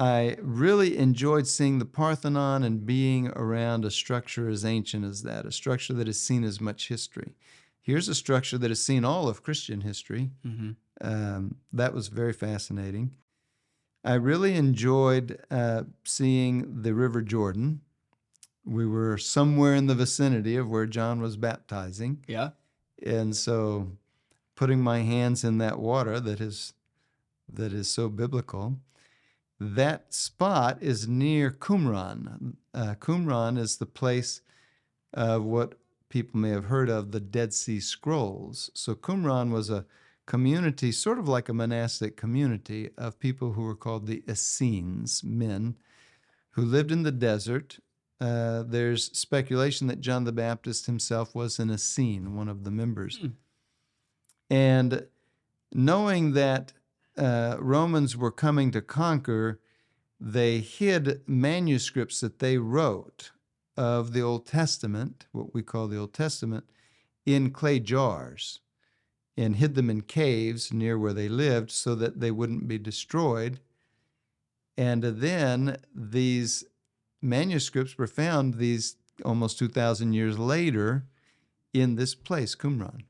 I really enjoyed seeing the Parthenon and being around a structure as ancient as that, a structure that has seen as much history. Here's a structure that has seen all of Christian history. Mm-hmm. Um, that was very fascinating. I really enjoyed uh, seeing the River Jordan. We were somewhere in the vicinity of where John was baptizing. Yeah. And so putting my hands in that water that is that is so biblical. That spot is near Qumran. Uh, Qumran is the place of what people may have heard of the Dead Sea Scrolls. So Qumran was a community, sort of like a monastic community of people who were called the Essenes, men who lived in the desert. Uh, there's speculation that John the Baptist himself was an Essene, one of the members. Hmm. And knowing that uh, Romans were coming to conquer, they hid manuscripts that they wrote of the Old Testament, what we call the Old Testament, in clay jars and hid them in caves near where they lived so that they wouldn't be destroyed. And then these manuscripts were found these almost 2,000 years later in this place, Qumran.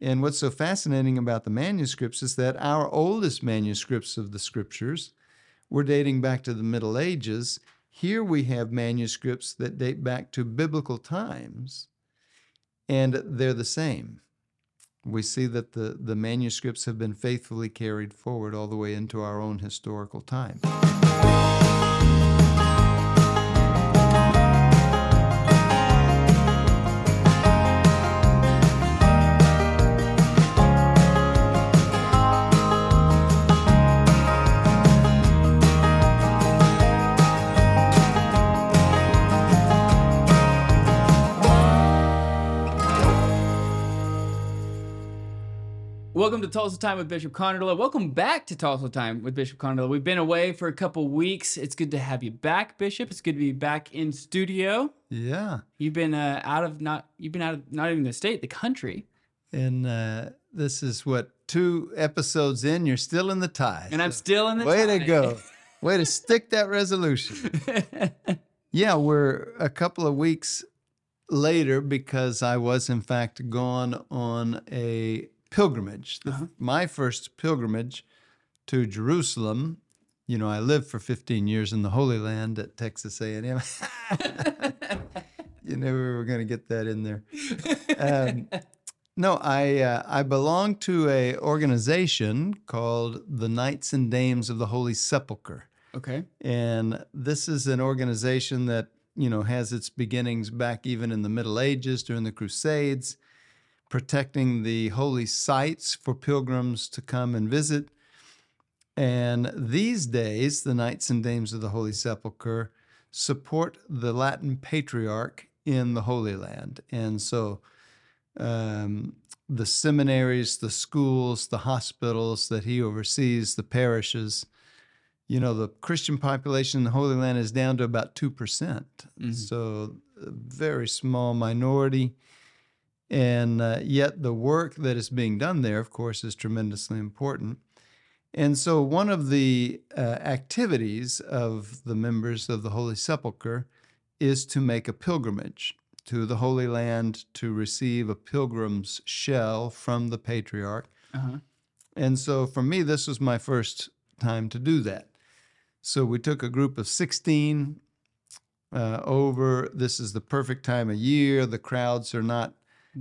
And what's so fascinating about the manuscripts is that our oldest manuscripts of the scriptures were dating back to the Middle Ages. Here we have manuscripts that date back to biblical times, and they're the same. We see that the, the manuscripts have been faithfully carried forward all the way into our own historical time. Welcome to Tulsa Time with Bishop Konderla. Welcome back to Tulsa Time with Bishop Konderla. We've been away for a couple weeks. It's good to have you back, Bishop. It's good to be back in studio. Yeah. You've been uh, out of not you've been out of not even the state, the country. And uh, this is what, two episodes in, you're still in the tie. And I'm still in the Way to go. Way to stick that resolution. Yeah, we're a couple of weeks later because I was, in fact, gone on a pilgrimage. The- Uh-huh. My first pilgrimage to Jerusalem. You know, I lived for 15 years in the Holy Land at Texas A&M. you knew we were going to get that in there. Um, no, I uh, I belong to a organization called the Knights and Dames of the Holy Sepulchre. okay. And this is an organization that, you know, has its beginnings back even in the Middle Ages during the Crusades, protecting the holy sites for pilgrims to come and visit. And these days, the Knights and Dames of the Holy Sepulchre support the Latin Patriarch in the Holy Land. And so um, the seminaries, the schools, the hospitals that he oversees, the parishes, you know, the Christian population in the Holy Land is down to about 2%. percent Mhm. So, a very small minority. And uh, yet, the work that is being done there, of course, is tremendously important. And so, one of the uh, activities of the members of the Holy Sepulchre is to make a pilgrimage to the Holy Land to receive a pilgrim's shell from the patriarch. Uh-huh. And so for me, this was my first time to do that. So we took a group of 16 uh, over. This is the perfect time of year. The crowds are not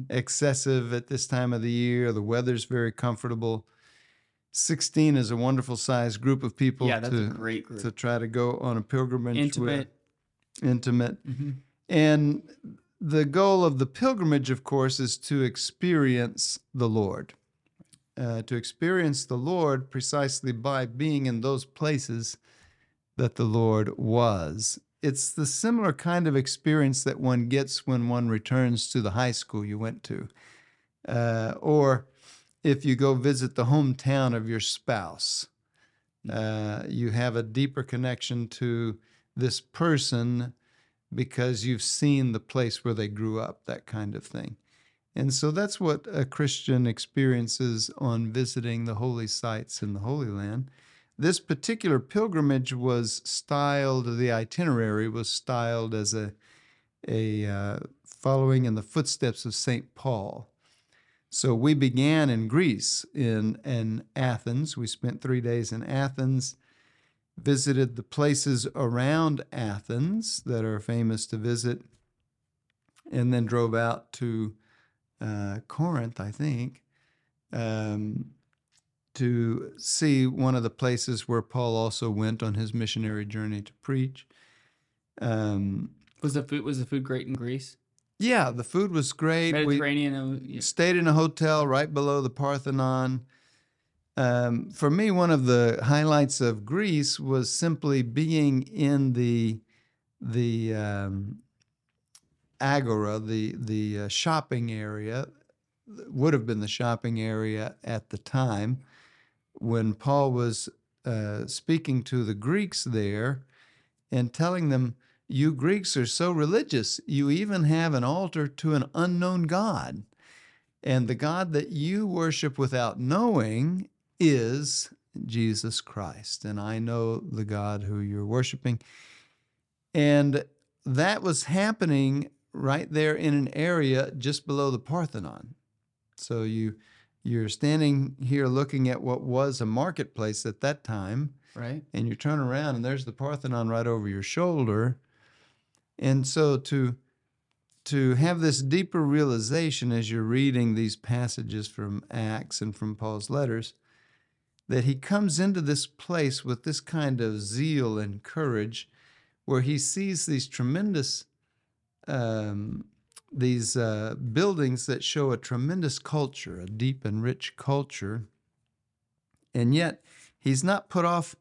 excessive at this time of the year. The weather's very comfortable. 16 is a wonderful sized group of people Yeah, to, great group. to try to go on a pilgrimage. with- Intimate. intimate. hmm And the goal of the pilgrimage, of course, is to experience the Lord. Uh, to experience the Lord precisely by being in those places that the Lord was. It's the similar kind of experience that one gets when one returns to the high school you went to, uh, or if you go visit the hometown of your spouse. Uh, you have a deeper connection to this person because you've seen the place where they grew up, that kind of thing. And so that's what a Christian experiences on visiting the holy sites in the Holy Land. This particular pilgrimage was styled, the itinerary was styled as a, a uh, following in the footsteps of St. Paul. So we began in Greece, in, in Athens. We spent three days in Athens, visited the places around Athens that are famous to visit, and then drove out to uh, Corinth, I think, um, to see one of the places where Paul also went on his missionary journey to preach. Um, Was the food was the food great in Greece? yeah, the food was great. We Mediterranean. uh, yeah. stayed in a hotel right below the Parthenon. Um, for me, one of the highlights of Greece was simply being in the the um, agora, the the uh, shopping area, would have been the shopping area at the time when Paul was uh, speaking to the Greeks there and telling them, "You Greeks are so religious. You even have an altar to an unknown God." And the God that you worship without knowing is Jesus Christ. And I know the God who you're worshiping. And that was happening right there in an area just below the Parthenon. So you you're standing here looking at what was a marketplace at that time, Right. and you turn around and there's the Parthenon right over your shoulder. And so to to have this deeper realization as you're reading these passages from Acts and from Paul's letters, that he comes into this place with this kind of zeal and courage, where he sees these tremendous, um, these uh, buildings that show a tremendous culture, a deep and rich culture, and yet he's not put off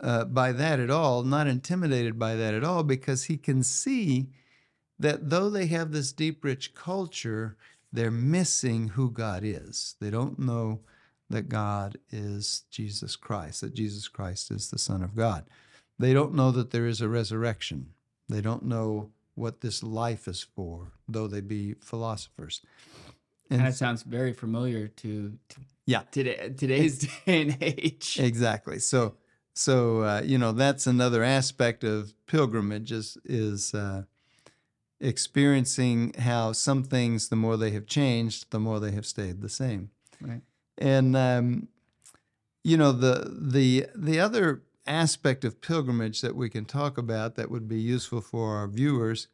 uh, by that at all, not intimidated by that at all, because he can see that though they have this deep, rich culture, they're missing who God is. They don't know that God is Jesus Christ, that Jesus Christ is the Son of God. They don't know that there is a resurrection. They don't know what this life is for, though they be philosophers. And that sounds very familiar to, to Yeah. today today's day and age. Exactly. So, so uh, you know, that's another aspect of pilgrimage is, is uh, experiencing how some things, the more they have changed, the more they have stayed the same. Right. And um, you know, the the the other aspect of pilgrimage that we can talk about that would be useful for our viewers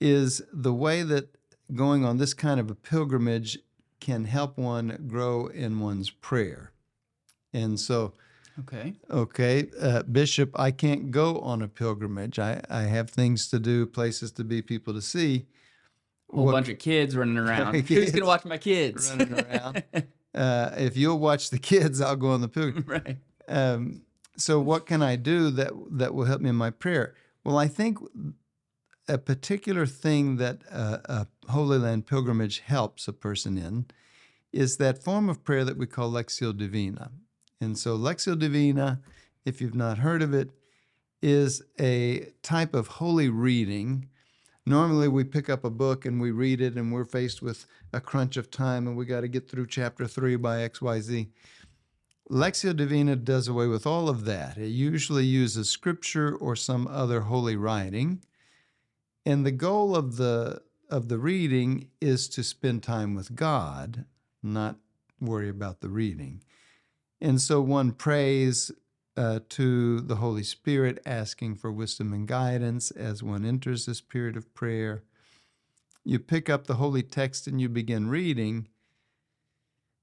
is the way that going on this kind of a pilgrimage can help one grow in one's prayer. And so, Okay. okay, uh, Bishop, I can't go on a pilgrimage. I, I have things to do, places to be, people to see. A whole What- bunch of kids running around. Who's Kids gonna watch my kids? running around. Uh, if you'll watch the kids, I'll go on the pilgrimage. right. Um, so what can I do that that will help me in my prayer? Well, I think a particular thing that a Holy Land pilgrimage helps a person in is that form of prayer that we call Lectio Divina. And so Lectio Divina, if you've not heard of it, is a type of holy reading. Normally, we pick up a book and we read it, and we're faced with a crunch of time, and we got to get through chapter three by X, Lectio Divina does away with all of that. It usually uses scripture or some other holy writing. And the goal of the of the reading is to spend time with God, not worry about the reading. And so one prays uh, to the Holy Spirit, asking for wisdom and guidance as one enters this period of prayer. You pick up the holy text and you begin reading.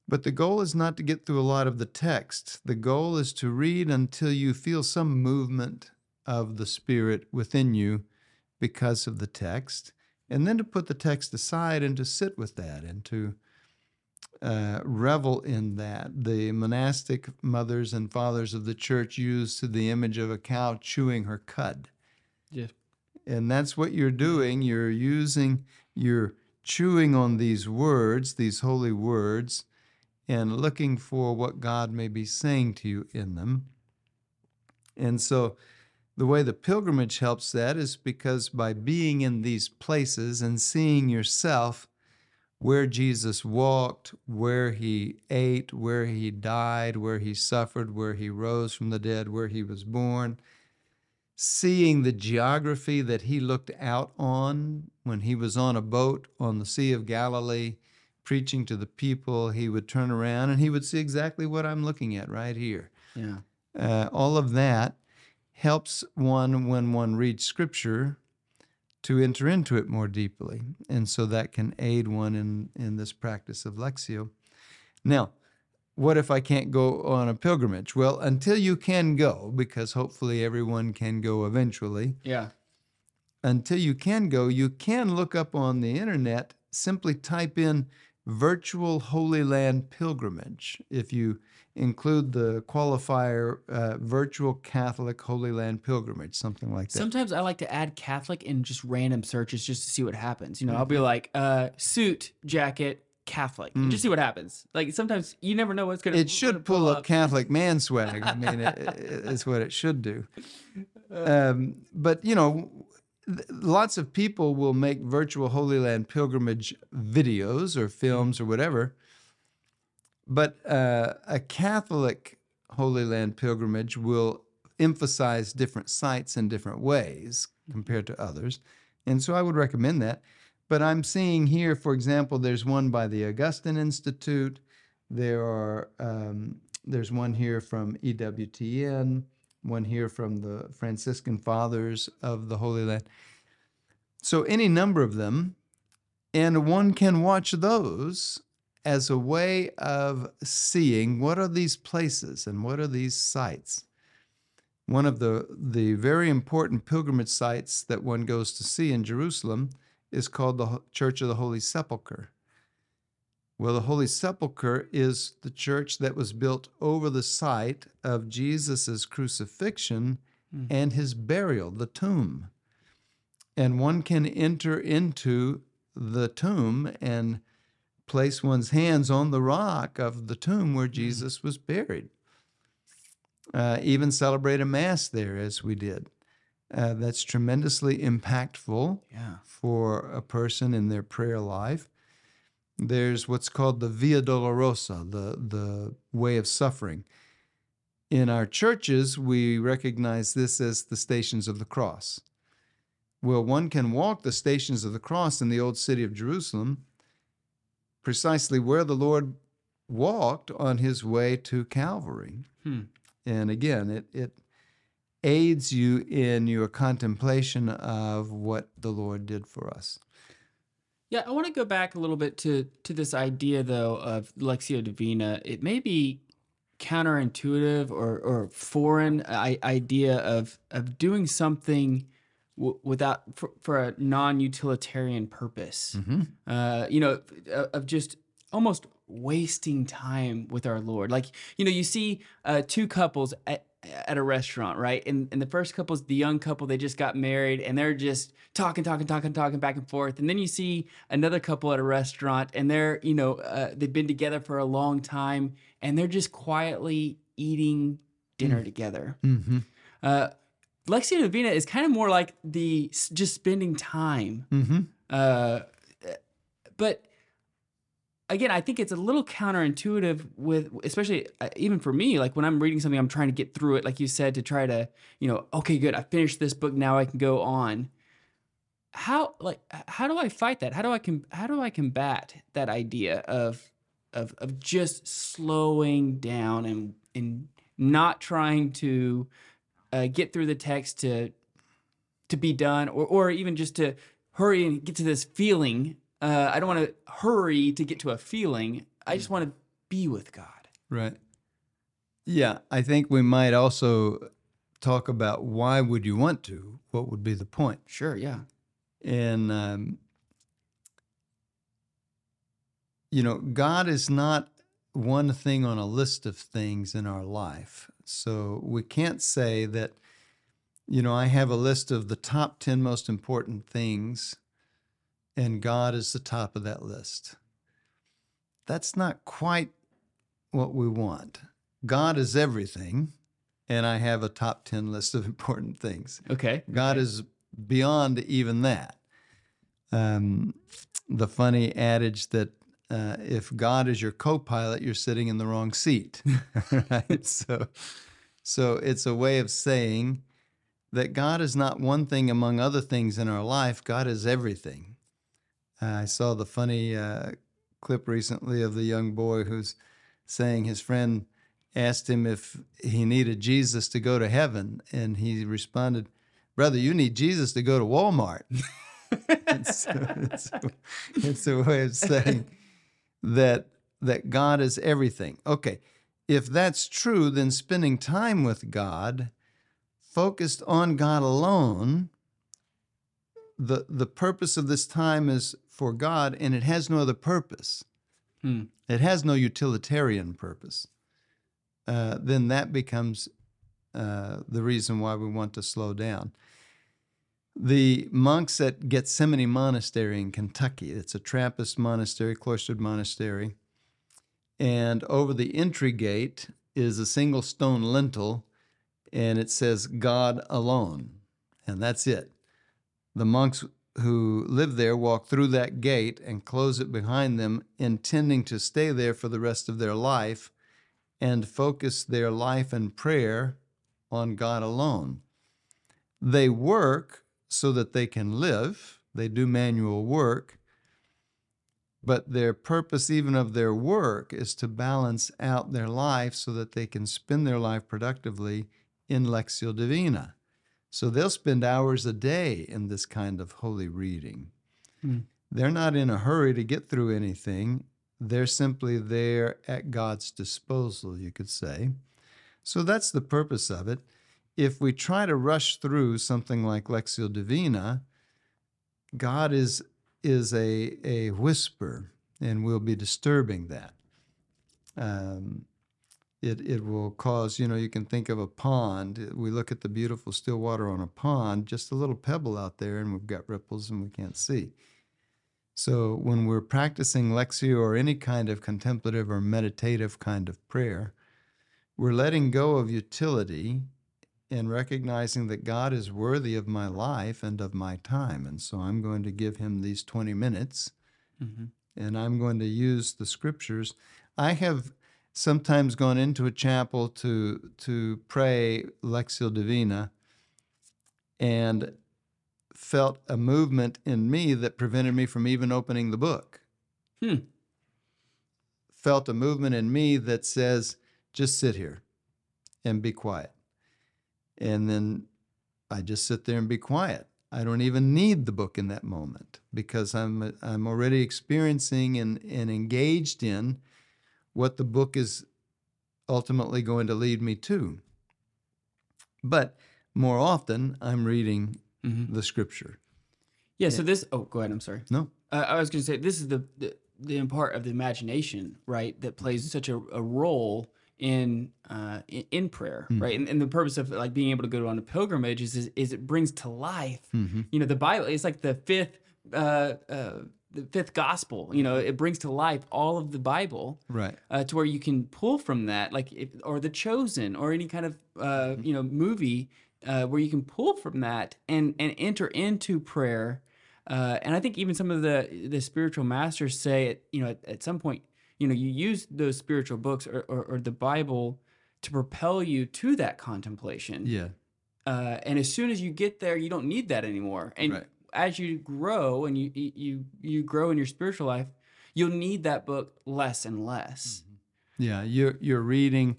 But the goal is not to get through a lot of the text. The goal is to read until you feel some movement of the Spirit within you because of the text, and then to put the text aside and to sit with that and to uh, revel in that. The monastic mothers and fathers of the church used the image of a cow chewing her cud Yeah. and that's what you're doing you're using you're chewing on these words these holy words and looking for what god may be saying to you in them and so the way the pilgrimage helps that is because by being in these places and seeing yourself where Jesus walked, where he ate, where he died, where he suffered, where he rose from the dead, where he was born. Seeing the geography that he looked out on when he was on a boat on the Sea of Galilee, preaching to the people, he would turn around and he would see exactly what I'm looking at right here. Yeah. Uh, all of that helps one when one reads scripture to enter into it more deeply. And so that can aid one in, in this practice of Lectio. Now, what if I can't go on a pilgrimage? Well, until you can go, because hopefully everyone can go eventually, Yeah. until you can go, you can look up on the internet, simply type in virtual Holy Land pilgrimage. If you include the qualifier uh, virtual Catholic Holy Land pilgrimage, something like that. Sometimes I like to add Catholic in just random searches just to see what happens. You know, I'll be like, uh, suit, jacket, Catholic, and just see what happens. Like sometimes you never know what's gonna. it should pull up Catholic man swag. I mean, it, it- it's what it should do. Um, but you know, lots of people will make virtual Holy Land pilgrimage videos or films or whatever. But uh, a Catholic Holy Land pilgrimage will emphasize different sites in different ways compared to others. And so I would recommend that. But I'm seeing here, for example, there's one by the Augustine Institute. There are um, there's one here from EWTN, one here from the Franciscan Fathers of the Holy Land. So any number of them, and one can watch those as a way of seeing what are these places and what are these sites. One of the the very important pilgrimage sites that one goes to see in Jerusalem is called the Church of the Holy Sepulchre. Well, the Holy Sepulchre is the church that was built over the site of Jesus' crucifixion and his burial, the tomb. And one can enter into the tomb and place one's hands on the rock of the tomb where Jesus was buried. Uh, even celebrate a Mass there, as we did. Uh, that's tremendously impactful Yeah. for a person in their prayer life. There's what's called the Via Dolorosa, the, the way of suffering. In our churches, we recognize this as the stations of the cross. Well, one can walk the stations of the cross in the old city of Jerusalem, precisely where the Lord walked on his way to Calvary. Hmm. And again, it, it aids you in your contemplation of what the Lord did for us. Yeah, I want to go back a little bit to to this idea though of Lectio Divina. It may be counterintuitive or or foreign I, idea of of doing something w- without for, for a non-utilitarian purpose. Uh, you know, of, of just almost wasting time with our Lord. Like you know, you see uh, two couples at at a restaurant, right? And and the first couple is the young couple. They just got married, and they're just talking, talking, talking, talking back and forth. And then you see another couple at a restaurant, and they're you know uh, they've been together for a long time, and they're just quietly eating dinner together. Mm-hmm. Uh, Lectio Divina is kind of more like the just spending time. Mm-hmm. Uh, but again, I think it's a little counterintuitive with, especially uh, even for me, like when I'm reading something, I'm trying to get through it, like you said, to try to, you know, okay, good, I finished this book, now I can go on. How like how do I fight that? How do I com- how do I combat that idea of of of just slowing down and and not trying to uh, get through the text to to be done or or even just to hurry and get to this feeling. Uh, I don't want to hurry to get to a feeling. I just want to be with God. Right. Yeah, I think we might also talk about why would you want to? What would be the point? Sure, yeah. And um, you know, God is not one thing on a list of things in our life. So we can't say that, you know, I have a list of the top 10 most important things and God is the top of that list. That's not quite what we want. God is everything, and I have a top 10 list of important things. Okay. God is beyond even that. Um, the funny adage that uh, if God is your co-pilot, you're sitting in the wrong seat. right? So, so it's a way of saying that God is not one thing among other things in our life. God is everything. Uh, I saw the funny uh, clip recently of the young boy who's saying his friend asked him if he needed Jesus to go to heaven, and he responded, "Brother, you need Jesus to go to Walmart." it's, it's, it's a way of saying that that God is everything. Okay, if that's true, then spending time with God, focused on God alone, the the purpose of this time is for God, and it has no other purpose. Hmm. It has no utilitarian purpose. Uh, then that becomes uh, the reason why we want to slow down. The monks at Gethsemane Monastery in Kentucky, it's a Trappist monastery, cloistered monastery, and over the entry gate is a single stone lintel, and it says God alone, and that's it. The monks who live there walk through that gate and close it behind them, intending to stay there for the rest of their life and focus their life and prayer on God alone. They work so that they can live, they do manual work, but their purpose, even of their work, is to balance out their life so that they can spend their life productively in Lectio Divina. So they'll spend hours a day in this kind of holy reading. Hmm. They're not in a hurry to get through anything. They're simply there at God's disposal, you could say. So that's the purpose of it. If we try to rush through something like Lectio Divina, God is, is a, a whisper, and we'll be disturbing that. Um, it, it will cause, you know, you can think of a pond. We look at the beautiful still water on a pond, just a little pebble out there, and we've got ripples and we can't see. So when we're practicing Lectio or any kind of contemplative or meditative kind of prayer, we're letting go of utility and recognizing that God is worthy of my life and of my time. And so I'm going to give him these 20 minutes Mhm. and I'm going to use the scriptures. I have sometimes gone into a chapel to to pray Lectio Divina and felt a movement in me that prevented me from even opening the book. Hmm. Felt a movement in me that says, just sit here and be quiet. And then I just sit there and be quiet. I don't even need the book in that moment because I'm I'm already experiencing and, and engaged in what the book is ultimately going to lead me to. But more often, I'm reading Mhm. the scripture. Yeah. So this. Oh, go ahead. I'm sorry. No, Uh, I was going to say this is the, the the part of the imagination, right, that plays such a, a role in uh, in, in prayer, Hmm. right, and, and the purpose of like being able to go on a pilgrimage is, is is it brings to life, Mhm. you know, the Bible. It's like the fifth uh, uh, the fifth gospel. You know, it brings to life all of the Bible. right. uh, to where you can pull from that, like if, or The Chosen, or any kind of uh, you know movie uh, where you can pull from that and and enter into prayer. Uh, and I think even some of the the spiritual masters say, it, you know, at, at some point, you know, you use those spiritual books or, or, or the Bible to propel you to that contemplation. Yeah. Uh, and as soon as you get there, you don't need that anymore. And Right. As you grow and you you you grow in your spiritual life, you'll need that book less and less. Yeah. Your your reading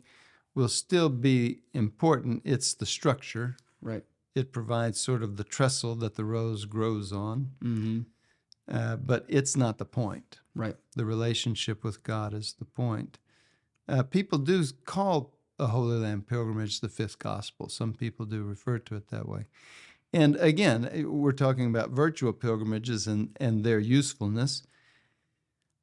will still be important. It's the structure. Right. It provides sort of the trestle that the rose grows on, Mm-hmm. uh, but it's not the point. Right. The relationship with God is the point. Uh, people do call a Holy Land pilgrimage the fifth gospel. Some people do refer to it that way. And again, eh, we're talking about virtual pilgrimages and, and their usefulness.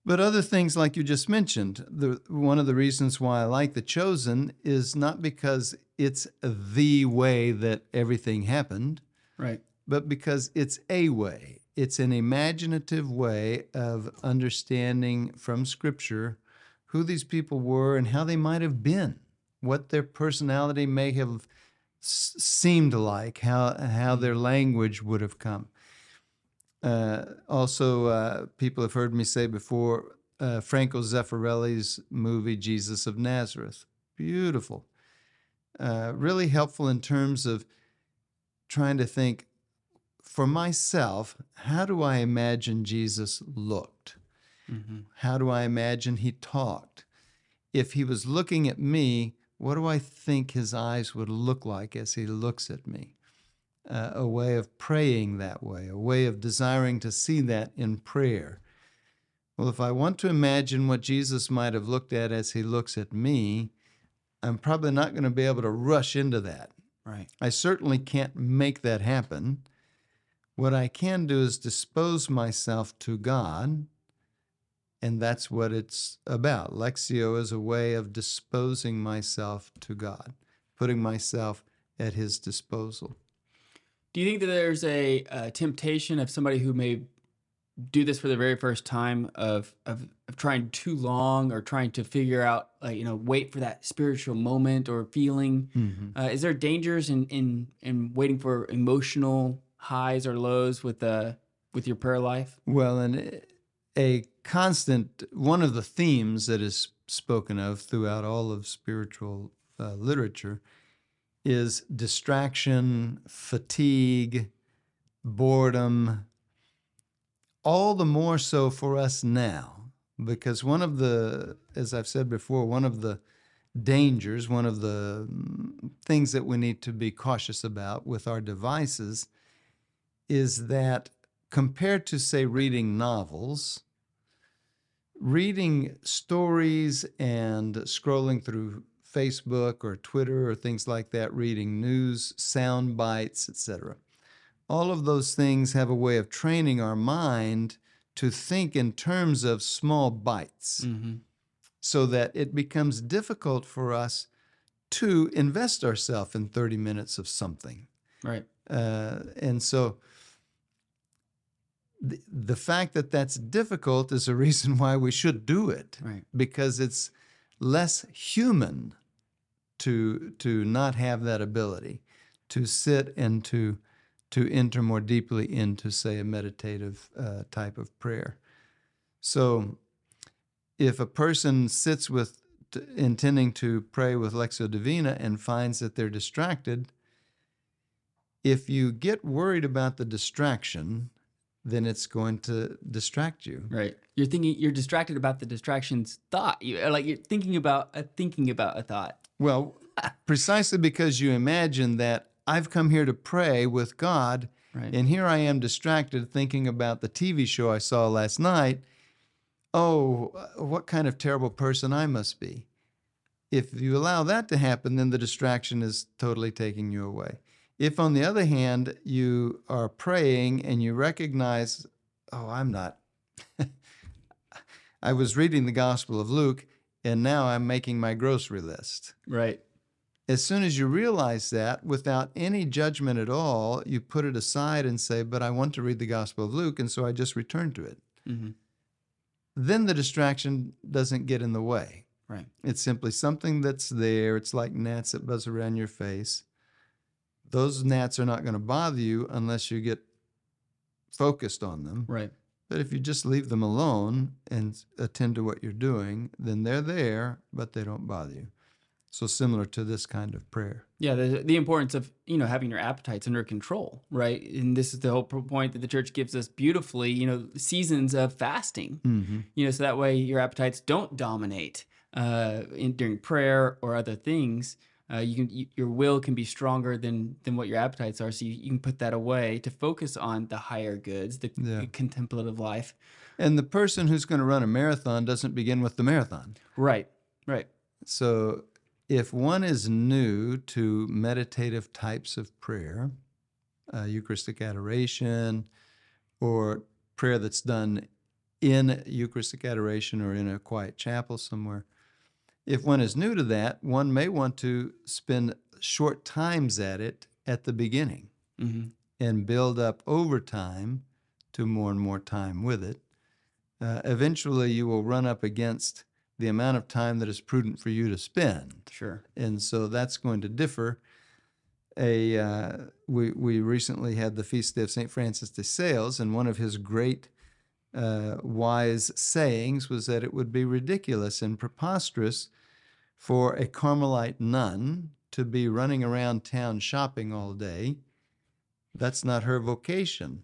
But other things, like you just mentioned, the, one of the reasons why I like The Chosen is not because it's the way that everything happened, Right. but because it's a way. It's an imaginative way of understanding from Scripture who these people were and how they might have been, what their personality may have s- seemed like, how how their language would have come. Uh, also, uh, people have heard me say before uh, Franco Zeffirelli's movie Jesus of Nazareth. Beautiful. Uh, really helpful in terms of trying to think for myself, how do I imagine Jesus looked? Mm-hmm. How do I imagine he talked? If he was looking at me, what do I think his eyes would look like as he looks at me? Uh, a way of praying that way, a way of desiring to see that in prayer. Well, if I want to imagine what Jesus might have looked at as he looks at me, I'm probably not going to be able to rush into that. Right. I certainly can't make that happen. What I can do is dispose myself to God, and that's what it's about. Lectio is a way of disposing myself to God, putting myself at His disposal. Do you think that there's a, a temptation of somebody who may do this for the very first time of, of of trying too long or trying to figure out like you know wait for that spiritual moment or feeling? Mm-hmm. Uh, is there dangers in in in waiting for emotional highs or lows with uh with your prayer life? Well, and a constant one of the themes that is spoken of throughout all of spiritual uh, literature is distraction, fatigue, boredom, all the more so for us now, because one of the, as I've said before, one of the dangers, one of the mm, things that we need to be cautious about with our devices is that compared to, say, reading novels, reading stories and scrolling through Facebook or Twitter or things like that, reading news, sound bites, etc. All of those things have a way of training our mind to think in terms of small bites Mm-hmm. so that it becomes difficult for us to invest ourselves in 30 minutes of something. Right. Uh, and so the, the fact that that's difficult is a reason why we should do it Right. because it's less human to to not have that ability to sit and to to enter more deeply into say a meditative uh, type of prayer so if a person sits with t- intending to pray with lectio divina and finds that they're distracted if you get worried about the distraction then it's going to distract you Right. You're thinking. You're distracted about the distractions thought. You like you're thinking about a thinking about a thought. Well, precisely because you imagine that I've come here to pray with God, Right. and here I am distracted thinking about the TV show I saw last night. Oh, uh, what kind of terrible person I must be. If you allow that to happen, then the distraction is totally taking you away. If, on the other hand, you are praying and you recognize, oh, I'm not. I was reading the Gospel of Luke, and now I'm making my grocery list right. as soon as you realize that, without any judgment at all, you put it aside and say, But I want to read the Gospel of Luke, and so I just return to it. Mm-hmm. Then the distraction doesn't get in the way. Right. It's simply something that's there. It's like gnats that buzz around your face. Those gnats are not going to bother you unless you get focused on them. Right. But if you just leave them alone and attend to what you're doing, then they're there, but they don't bother you. So, similar to this kind of prayer. Yeah, the, the importance of you know having your appetites under control, right? And this is the whole point that the church gives us beautifully. You know, seasons of fasting. Mm-hmm. You know, so that way your appetites don't dominate uh, in, during prayer or other things. Uh, you can you, your will can be stronger than than what your appetites are, so you, you can put that away to focus on the higher goods, the, Yeah. the contemplative life. And the person who's going to run a marathon doesn't begin with the marathon. Right. Right. So, if one is new to meditative types of prayer, uh, Eucharistic adoration, or prayer that's done in Eucharistic adoration or in a quiet chapel somewhere, if one is new to that, one may want to spend short times at it at the beginning hmm and build up over time to more and more time with it. Uh, eventually, you will run up against the amount of time that is prudent for you to spend. Sure. And so that's going to differ. a uh, we we recently had the feast day of Saint Francis de Sales, and one of his great uh, wise sayings was that it would be ridiculous and preposterous for a Carmelite nun to be running around town shopping all day. That's not her vocation.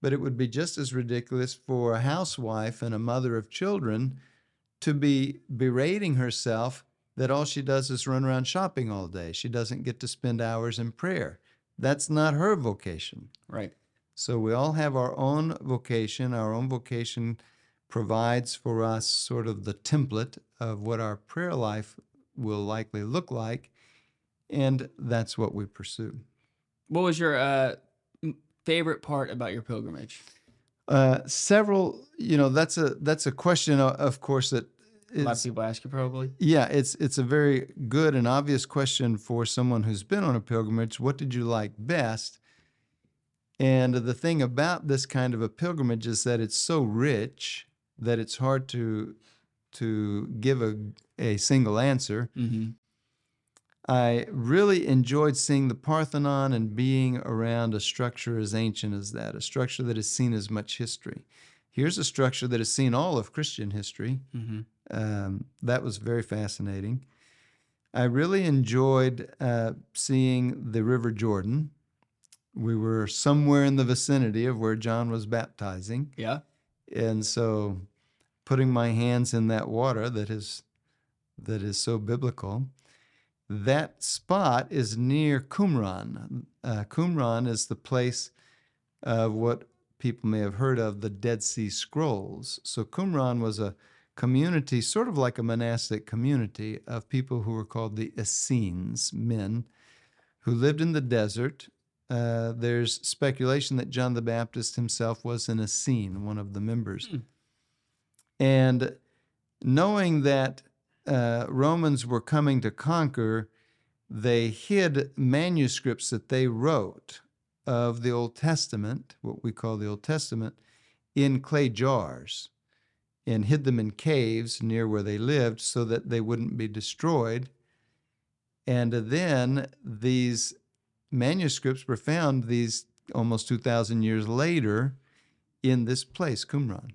But it would be just as ridiculous for a housewife and a mother of children to be berating herself that all she does is run around shopping all day. She doesn't get to spend hours in prayer. That's not her vocation. Right. So we all have our own vocation. Our own vocation provides for us sort of the template of what our prayer life will likely look like, and that's what we pursue. What was your uh, favorite part about your pilgrimage? Uh, several, you know, that's a that's a question, of course, that A lot of people ask you probably. yeah, it's it's a very good and obvious question for someone who's been on a pilgrimage. What did you like best? And the thing about this kind of a pilgrimage is that it's so rich that it's hard to to give a a single answer. Mm-hmm. I really enjoyed seeing the Parthenon and being around a structure as ancient as that, a structure that has seen as much history. Here's a structure that has seen all of Christian history. Mm-hmm. Um, that was very fascinating. I really enjoyed uh, seeing the River Jordan. We were somewhere in the vicinity of where John was baptizing. Yeah. And so putting my hands in that water that is that is so biblical. That spot is near Qumran. Uh, Qumran is the place of what people may have heard of the Dead Sea Scrolls. So Qumran was a community, sort of like a monastic community, of people who were called the Essenes, men who lived in the desert. Uh, there's speculation that John the Baptist himself was an Essene, one of the members. Hmm. And knowing that uh, Romans were coming to conquer, they hid manuscripts that they wrote of the Old Testament, what we call the Old Testament, in clay jars and hid them in caves near where they lived so that they wouldn't be destroyed. And then these manuscripts were found these almost 2,000 years later in this place, Qumran.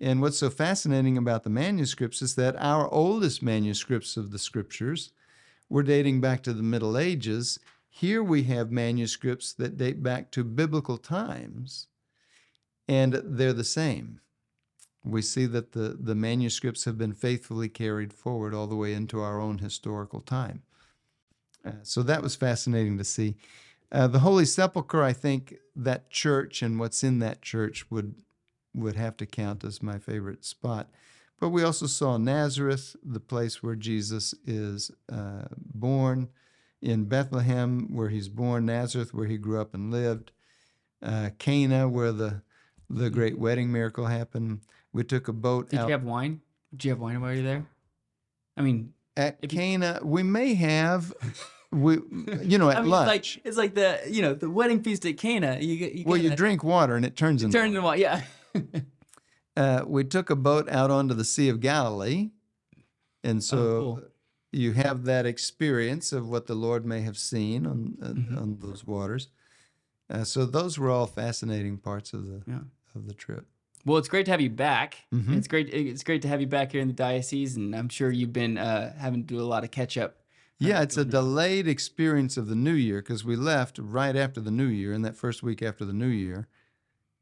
And what's so fascinating about the manuscripts is that our oldest manuscripts of the scriptures were dating back to the Middle Ages. Here we have manuscripts that date back to biblical times, and they're the same. We see that the, the manuscripts have been faithfully carried forward all the way into our own historical time. Uh, so that was fascinating to see. Uh, the Holy Sepulchre, I think that church and what's in that church would would have to count as my favorite spot. But we also saw Nazareth, the place where Jesus is uh, born, in Bethlehem, where he's born, Nazareth, where he grew up and lived, uh, Cana, where the the great wedding miracle happened. We took a boat Did out you have wine? Did you have wine while you were there? I mean, at if you- Cana. We may have, we you know, at I mean, lunch. it's like it's like the you know the wedding feast at Cana. You get you well, you drink water and it turns into turn into wine. Yeah. uh, we took a boat out onto the Sea of Galilee. And so Oh, cool. you have that experience of what the Lord may have seen on, uh, Mhm. on those waters. Uh, so those were all fascinating parts of the Yeah. of the trip. Well, it's great to have you back. Mhm. It's great. It's great to have you back here in the diocese, and I'm sure you've been uh, having to do a lot of catch up. Yeah, it's a delayed experience of the new year because we left right after the new year, in that first week after the new year.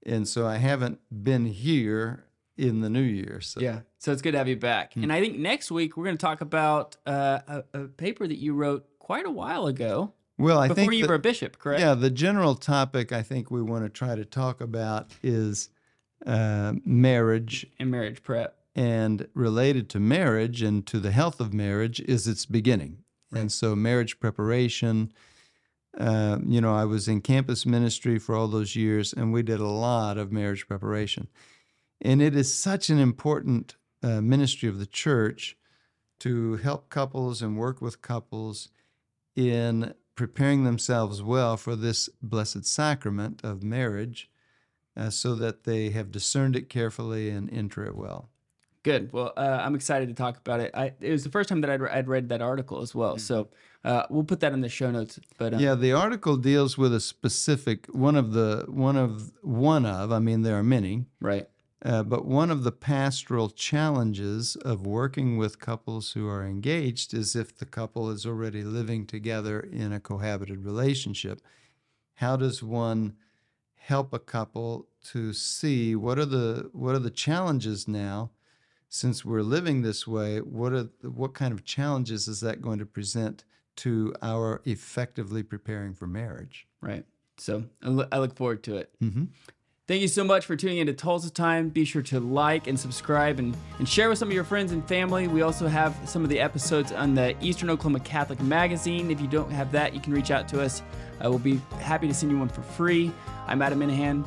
And so I haven't been here in the new year. So Yeah. So it's good to have you back. Hmm. And I think next week we're going to talk about uh, a, a paper that you wrote quite a while ago well, I before think you that- were a bishop, correct? Yeah, the general topic I think we want to try to talk about is uh, marriage, and marriage prep. and related to marriage and to the health of marriage is its beginning. And so, marriage preparation. Uh, you know, I was in campus ministry for all those years, and we did a lot of marriage preparation. And it is such an important uh, ministry of the church to help couples and work with couples in preparing themselves well for this blessed sacrament of marriage uh, so that they have discerned it carefully and enter it well. Good. Well, uh, I'm excited to talk about it. I, it was the first time that I'd, re- I'd read that article as well. So uh, we'll put that in the show notes. But uh, Yeah, the article deals with a specific one of the one of one of. I mean, there are many, right. uh, but one of the pastoral challenges of working with couples who are engaged is if the couple is already living together in a cohabited relationship. How does one help a couple to see what are the what are the challenges now? Since we're living this way, what are what kind of challenges is that going to present to our effectively preparing for marriage? Right. So I, look forward to it. Mm-hmm. Thank you so much for tuning into Tulsa Time. Be sure to like and subscribe and, and share with some of your friends and family. We also have some of the episodes on the Eastern Oklahoma Catholic Magazine. If you don't have that, you can reach out to us. Uh, we'll be happy to send you one for free. I'm Adam Minahan.